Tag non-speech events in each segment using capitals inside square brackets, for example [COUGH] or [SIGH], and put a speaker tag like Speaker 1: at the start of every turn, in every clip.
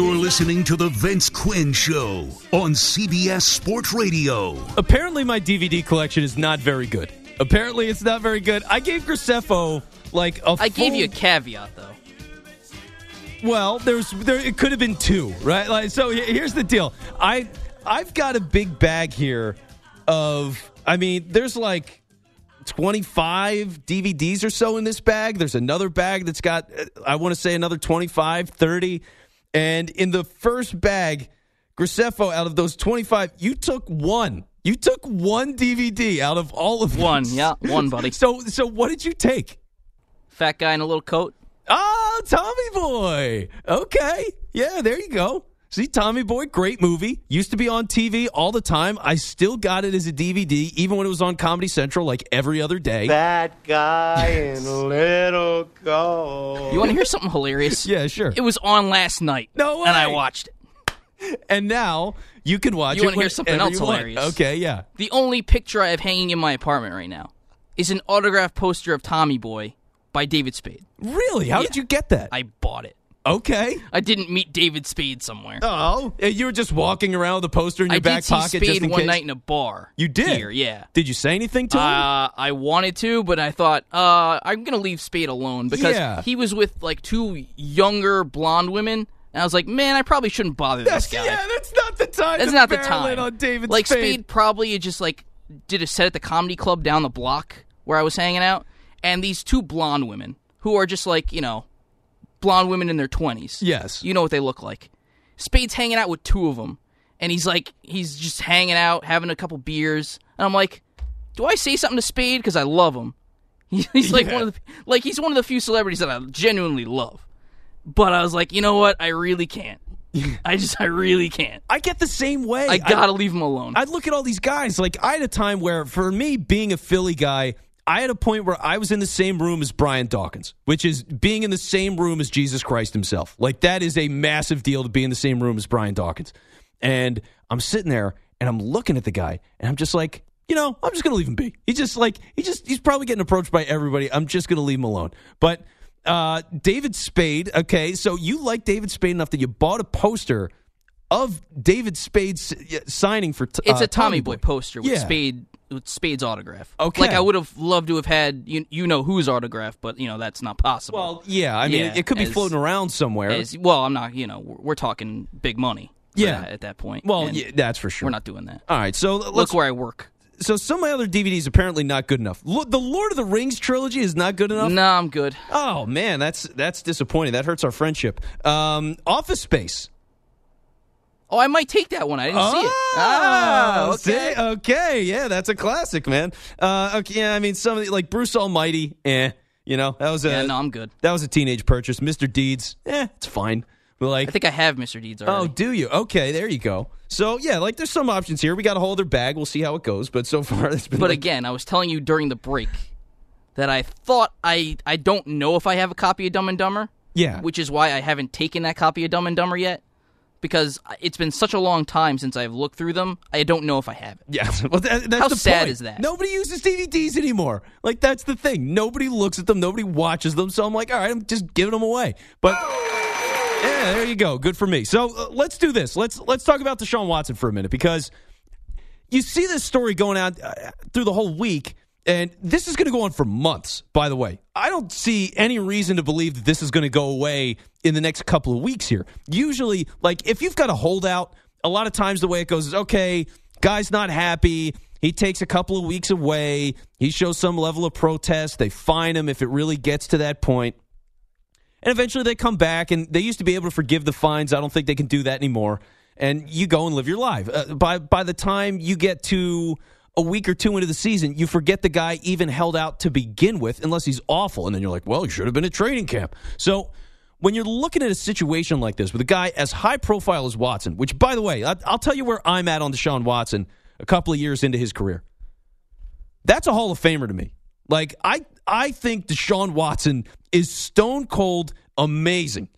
Speaker 1: listening to The Vince Quinn Show on CBS Sports Radio.
Speaker 2: Apparently, my DVD collection is not very good. Apparently, it's not very good. I gave Graceffo like a.
Speaker 3: I gave you a caveat though.
Speaker 2: Well, there's there. It could have been two, right? Like, so here's the deal. I I've got a big bag here of. I mean, there's like 25 DVDs or so in this bag. There's another bag that's got. uh, I want to say another 25, 30, and in the first bag, Graceffo, out of those 25, you took one. You took one DVD out of all of
Speaker 3: One,
Speaker 2: these.
Speaker 3: yeah, one, buddy. [LAUGHS]
Speaker 2: So so what did you take?
Speaker 3: Fat guy in a little coat.
Speaker 2: Oh, Tommy Boy. Okay. Yeah, there you go. See, Tommy Boy, great movie. Used to be on TV all the time. I still got it as a DVD, even when it was on Comedy Central like every other day.
Speaker 4: That guy in little coat.
Speaker 3: You want to hear something hilarious? [LAUGHS]
Speaker 2: yeah, sure.
Speaker 3: It was on last night.
Speaker 2: No way.
Speaker 3: And I watched it. [LAUGHS]
Speaker 2: and now you can watch
Speaker 3: You
Speaker 2: it.
Speaker 3: You wanna hear something else
Speaker 2: you want.
Speaker 3: hilarious?
Speaker 2: Okay, yeah.
Speaker 3: The only picture I have hanging in my apartment right now is an autographed poster of Tommy Boy by David Spade.
Speaker 2: Really? How did you get that?
Speaker 3: I bought it.
Speaker 2: Okay.
Speaker 3: I didn't meet David Spade somewhere.
Speaker 2: Oh, you were just walking around with a poster in your
Speaker 3: I
Speaker 2: back
Speaker 3: did see
Speaker 2: pocket
Speaker 3: Spade
Speaker 2: just in
Speaker 3: one
Speaker 2: case.
Speaker 3: night in a bar.
Speaker 2: you did?
Speaker 3: Here, yeah.
Speaker 2: Did you say anything to him?
Speaker 3: Uh, I wanted to, but I thought uh, I'm gonna leave Spade alone because
Speaker 2: Yeah.
Speaker 3: he was with like two younger blonde women, and I was like, man, I probably shouldn't bother this
Speaker 2: That's,
Speaker 3: guy.
Speaker 2: yeah, that's not the time.
Speaker 3: That's not the time.
Speaker 2: on David
Speaker 3: like
Speaker 2: Spade.
Speaker 3: probably just like did a set at the comedy club down the block where I was hanging out, and these two blonde women who are just like you know, blonde women in their twenties.
Speaker 2: Yes.
Speaker 3: you know what they look like. Spade's hanging out with two of them, and he's like he's just hanging out, having a couple beers, and I'm like, do I say something to Spade because I love him? [LAUGHS] He's like
Speaker 2: Yeah.
Speaker 3: one of the like he's one of the few celebrities that I genuinely love. But I was like, you know what? I really can't. [LAUGHS] I just I really can't.
Speaker 2: I get the same way.
Speaker 3: I gotta leave him alone.
Speaker 2: I look at all these guys. Like I had a time where, for me, being a Philly guy, I had a point where I was in the same room as Brian Dawkins, which is being in the same room as Jesus Christ himself. Like that is a massive deal to be in the same room as Brian Dawkins. And I'm sitting there and I'm looking at the guy and I'm just like, you know, I'm just gonna leave him be. He just like he just he's probably getting approached by everybody. I'm just gonna leave him alone. But uh, David Spade, okay, so you like David Spade enough that you bought a poster of David Spade's uh, signing for t-
Speaker 3: it's
Speaker 2: uh,
Speaker 3: a Tommy Boy poster with
Speaker 2: Yeah.
Speaker 3: Spade Spade's autograph.
Speaker 2: Okay.
Speaker 3: Like I would have loved to have had you you know whose autograph, but you know that's not possible.
Speaker 2: Well, yeah, I mean,
Speaker 3: Yeah,
Speaker 2: it could be
Speaker 3: as-
Speaker 2: floating around somewhere.
Speaker 3: As- well, I'm not. You know, we're, we're talking big money.
Speaker 2: Yeah.
Speaker 3: that at that point.
Speaker 2: well, yeah, that's for sure.
Speaker 3: we're not doing that.
Speaker 2: All right, so let's.
Speaker 3: Look where I work.
Speaker 2: so some of my other DVDs apparently not good enough. Lo- the Lord of the Rings trilogy is not good enough.
Speaker 3: No, I'm good.
Speaker 2: Oh man, that's that's disappointing. That hurts our friendship. Um, Office Space.
Speaker 3: Oh, I might take that one. I didn't see it. Ah,
Speaker 2: Oh,
Speaker 3: okay.
Speaker 2: see? okay, yeah, that's a classic, man. Uh, okay, yeah, I mean, some of the, like Bruce Almighty, eh, you know, that was a
Speaker 3: Yeah, no, I'm good.
Speaker 2: that was a teenage purchase. Mr. Deeds, eh, it's fine. But like,
Speaker 3: I think I have Mr. Deeds
Speaker 2: Oh, do you? Okay, there you go. So yeah, like there's some options here. We got a whole other bag. We'll see how it goes. But so [LAUGHS] far, it's been.
Speaker 3: But
Speaker 2: like-
Speaker 3: again, I was telling you during the break that I thought I I don't know if I have a copy of Dumb and Dumber.
Speaker 2: Yeah.
Speaker 3: Which is why I haven't taken that copy of Dumb and Dumber yet. Because it's been such a long time since I've looked through them, I don't know if I have it.
Speaker 2: yeah, [LAUGHS] well, that, that's
Speaker 3: How
Speaker 2: the
Speaker 3: sad
Speaker 2: point.
Speaker 3: is that?
Speaker 2: Nobody uses DVDs anymore. Like that's the thing. Nobody looks at them. Nobody watches them. So I'm like, all right, I'm just giving them away. But yeah, there you go. Good for me. So uh, let's do this. Let's let's talk about Deshaun Watson for a minute because you see this story going out uh, through the whole week, and this is going to go on for months. By the way, I don't see any reason to believe that this is going to go away in the next couple of weeks. Here, usually, like if you've got a holdout, a lot of times the way it goes is okay. Guy's not happy. He takes a couple of weeks away. He shows some level of protest. They fine him if it really gets to that point. And eventually they come back, and they used to be able to forgive the fines. I don't think they can do that anymore. And you go and live your life. Uh, by by the time you get to a week or two into the season, you forget the guy even held out to begin with, unless he's awful. And then you're like, well, he should have been at training camp. So when you're looking at a situation like this with a guy as high profile as Watson, which by the way, I'll tell you where I'm at on Deshaun Watson a couple of years into his career. That's a Hall of Famer to me. Like I I think Deshaun Watson is stone cold amazing.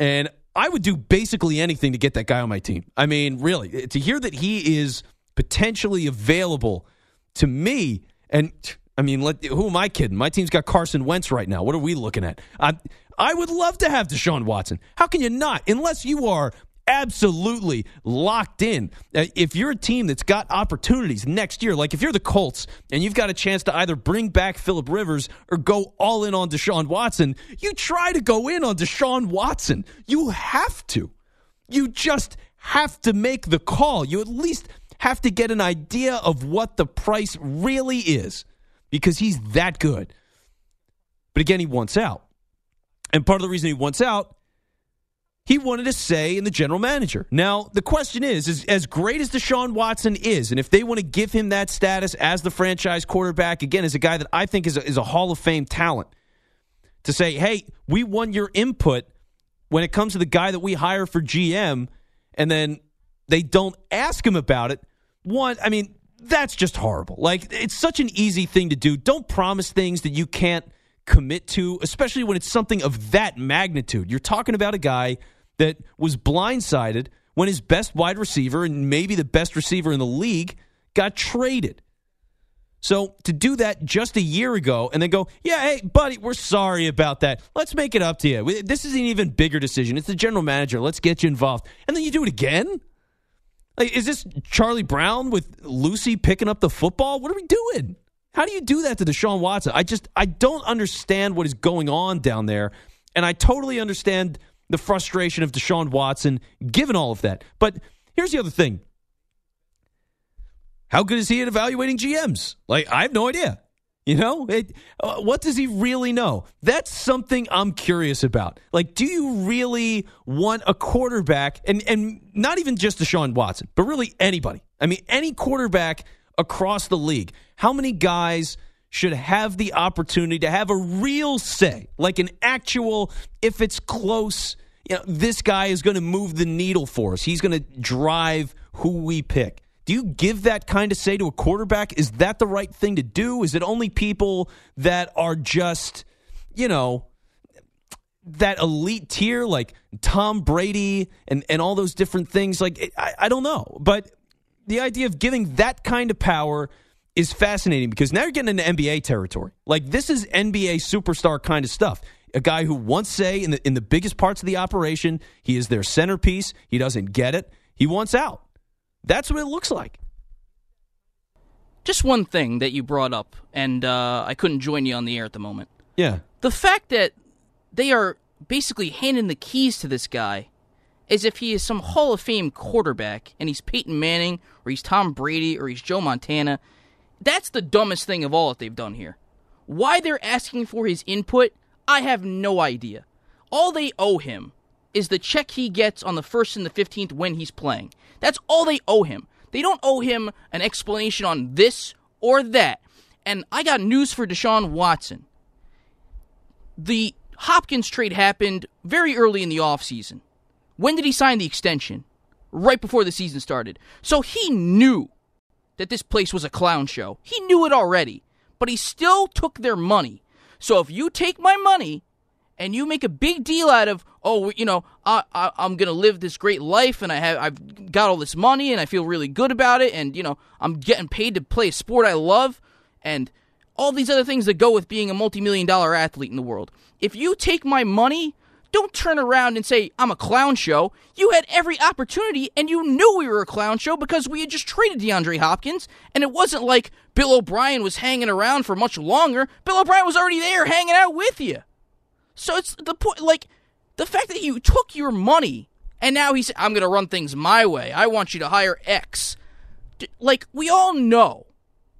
Speaker 2: And I would do basically anything to get that guy on my team. I mean, really, to hear that he is potentially available to me and I mean, let, who am I kidding? My team's got Carson Wentz right now. What are we looking at? I I would love to have Deshaun Watson. How can you not? Unless you are absolutely locked in. Uh, if you're a team that's got opportunities next year, like if you're the Colts and you've got a chance to either bring back Philip Rivers or go all in on Deshaun Watson, you try to go in on Deshaun Watson. You have to. You just have to make the call. You at least have to get an idea of what the price really is because he's that good. But again, he wants out. And part of the reason he wants out, he wanted a say in the general manager. Now, the question is, is as great as Deshaun Watson is, and if they want to give him that status as the franchise quarterback, again, as a guy that I think is a, is a Hall of Fame talent, to say, hey, we want your input when it comes to the guy that we hire for GM, and then they don't ask him about it. One, I mean, that's just horrible. Like, it's such an easy thing to do. Don't promise things that you can't commit to, especially when it's something of that magnitude. You're talking about a guy that was blindsided when his best wide receiver and maybe the best receiver in the league got traded. So to do that just a year ago and then go, yeah, hey, buddy, we're sorry about that. Let's make it up to you. This is an even bigger decision. It's the general manager. Let's get you involved. And then you do it again? Like, is this Charlie Brown with Lucy picking up the football? What are we doing? How do you do that to Deshaun Watson? I just I don't understand what is going on down there, and I totally understand the frustration of Deshaun Watson given all of that. But here's the other thing: how good is he at evaluating GMs? Like I have no idea. You know, it, uh, what does he really know? That's something I'm curious about. Like, do you really want a quarterback, and and not even just Deshaun Watson, but really anybody? I mean, any quarterback across the league. How many guys should have the opportunity to have a real say, like an actual, if it's close, you know, this guy is going to move the needle for us. He's going to drive who we pick. Do you give that kind of say to a quarterback? Is that the right thing to do? Is it only people that are just, you know, that elite tier like Tom Brady and, and all those different things? Like, I, I don't know. But the idea of giving that kind of power is fascinating because now you're getting into NBA territory. Like this is NBA superstar kind of stuff. A guy who wants say in the in the biggest parts of the operation, he is their centerpiece. He doesn't get it. He wants out. That's what it looks like.
Speaker 3: Just one thing that you brought up, and uh, I couldn't join you on the air at the moment.
Speaker 2: Yeah.
Speaker 3: The fact that they are basically handing the keys to this guy as if he is some Hall of Fame quarterback and he's Peyton Manning or he's Tom Brady or he's Joe Montana. That's the dumbest thing of all that they've done here. Why they're asking for his input, I have no idea. All they owe him is the check he gets on the 1st and the 15th when he's playing. That's all they owe him. They don't owe him an explanation on this or that. And I got news for Deshaun Watson. The Hopkins trade happened very early in the offseason. When did he sign the extension? Right before the season started. So he knew that this place was a clown show. He knew it already, but he still took their money. So if you take my money and you make a big deal out of, oh, you know, I, I, am gonna live this great life and I have I've got all this money and I feel really good about it and you know I'm getting paid to play a sport I love and all these other things that go with being a multi-million dollar athlete in the world. If you take my money don't turn around and say, I'm a clown show. You had every opportunity and you knew we were a clown show because we had just traded DeAndre Hopkins. And it wasn't like Bill O'Brien was hanging around for much longer. Bill O'Brien was already there hanging out with you. So it's the point, like, the fact that you took your money and now he's, I'm going to run things my way. I want you to hire X. Like, we all know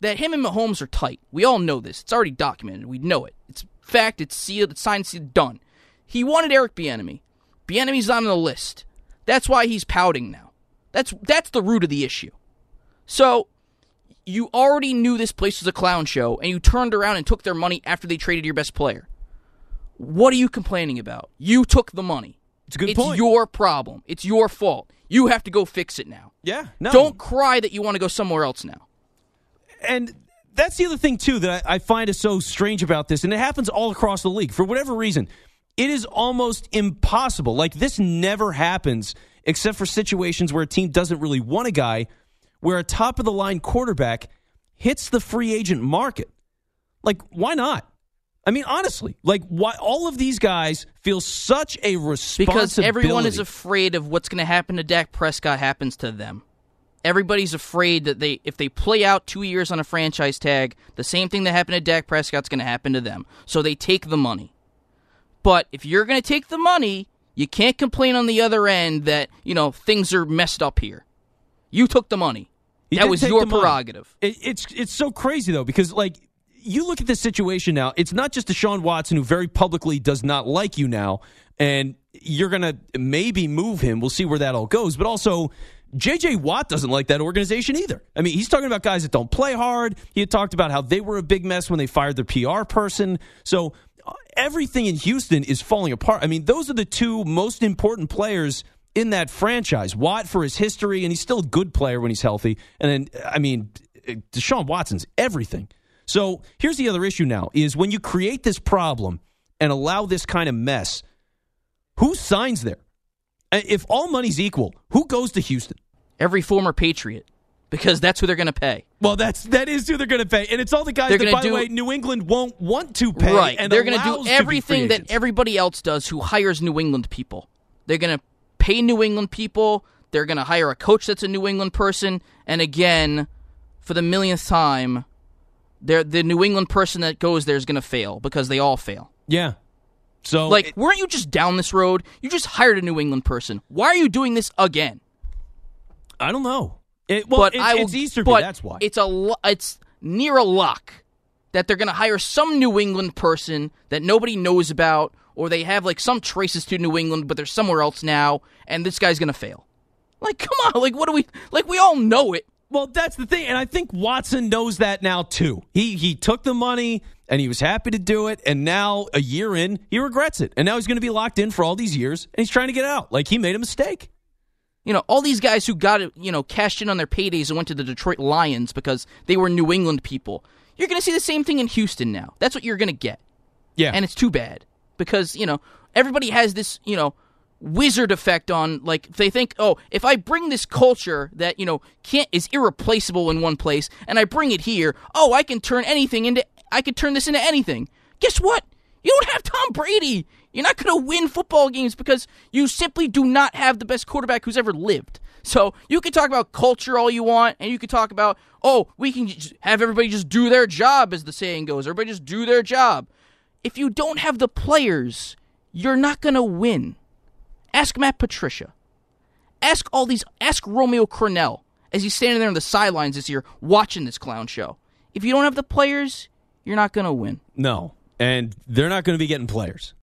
Speaker 3: that him and Mahomes are tight. We all know this. It's already documented. We know it. It's fact. It's sealed. It's signed. Sealed. Done. He wanted Eric Bieniemy. Bieniemy's on the list. That's why he's pouting now. That's that's the root of the issue. So you already knew this place was a clown show, and you turned around and took their money after they traded your best player. What are you complaining about? You took the money.
Speaker 2: It's a good
Speaker 3: it's
Speaker 2: point.
Speaker 3: It's your problem. It's your fault. You have to go fix it now.
Speaker 2: Yeah. No.
Speaker 3: Don't cry that you want to go somewhere else now.
Speaker 2: And that's the other thing too that I, I find is so strange about this, and it happens all across the league for whatever reason. It is almost impossible. Like this never happens except for situations where a team doesn't really want a guy, where a top of the line quarterback hits the free agent market. Like, why not? I mean, honestly, like why all of these guys feel such a responsibility
Speaker 3: because everyone is afraid of what's going to happen to Dak Prescott happens to them. Everybody's afraid that they if they play out 2 years on a franchise tag, the same thing that happened to Dak Prescott's going to happen to them. So they take the money. But if you're going to take the money, you can't complain on the other end that, you know, things are messed up here. You took the money. That was your prerogative.
Speaker 2: It, it's it's so crazy though because like you look at the situation now. It's not just Deshaun Watson who very publicly does not like you now, and you're gonna maybe move him. We'll see where that all goes. But also. JJ Watt doesn't like that organization either. I mean, he's talking about guys that don't play hard. He had talked about how they were a big mess when they fired their PR person. So everything in Houston is falling apart. I mean, those are the two most important players in that franchise. Watt for his history, and he's still a good player when he's healthy. And then, I mean, Deshaun Watson's everything. So here's the other issue now: is when you create this problem and allow this kind of mess, who signs there? Uh, If all money's equal, who goes to Houston?
Speaker 3: Every former Patriot because that's who they're going to pay.
Speaker 2: Well, that's that is who they're going to pay, and it's all the guys
Speaker 3: They're
Speaker 2: that, by the way, New England won't want to pay.
Speaker 3: right.
Speaker 2: and
Speaker 3: They're going to do everything that everybody else does who hires New England people. They're going to pay New England people. They're going to hire a coach that's a New England person. And again, for the millionth time, the New England person that goes there is going to fail because they all fail.
Speaker 2: yeah. So
Speaker 3: Like,
Speaker 2: it-
Speaker 3: weren't you just down this road? You just hired a New England person. Why are you doing this again?
Speaker 2: I don't know. It, well,
Speaker 3: but
Speaker 2: it's,
Speaker 3: I will,
Speaker 2: it's Easterby.
Speaker 3: but
Speaker 2: That's why.
Speaker 3: It's a lo- it's near a lock that they're going to hire some New England person that nobody knows about, or they have like some traces to New England, but they're somewhere else now, and this guy's going to fail. Like, come on, like what do we like? We all know it.
Speaker 2: Well, that's the thing, and I think Watson knows that now too. He he took the money and he was happy to do it, and now a year in, he regrets it, and now he's going to be locked in for all these years, and he's trying to get out. Like he made a mistake.
Speaker 3: You know, all these guys who got it, you know, cashed in on their paydays and went to the Detroit Lions because they were New England people. You're going to see the same thing in Houston now. That's what you're going to get.
Speaker 2: Yeah,
Speaker 3: and it's too bad because you know everybody has this you know wizard effect on like they think oh if i bring this culture that you know can't is irreplaceable in one place and i bring it here oh i can turn anything into i could turn this into anything. Guess what? You don't have tom brady. You're not going to win football games because you simply do not have the best quarterback who's ever lived. So you can talk about culture all you want and you can talk about oh we can have everybody just do their job as the saying goes. Everybody just do their job. If you don't have the players, you're not going to win. Ask Matt Patricia. Ask all these. Ask Romeo Crennel as he's standing there on the sidelines this year watching this clown show. If you don't have the players, you're not going to win.
Speaker 2: no, and they're not going to be getting players.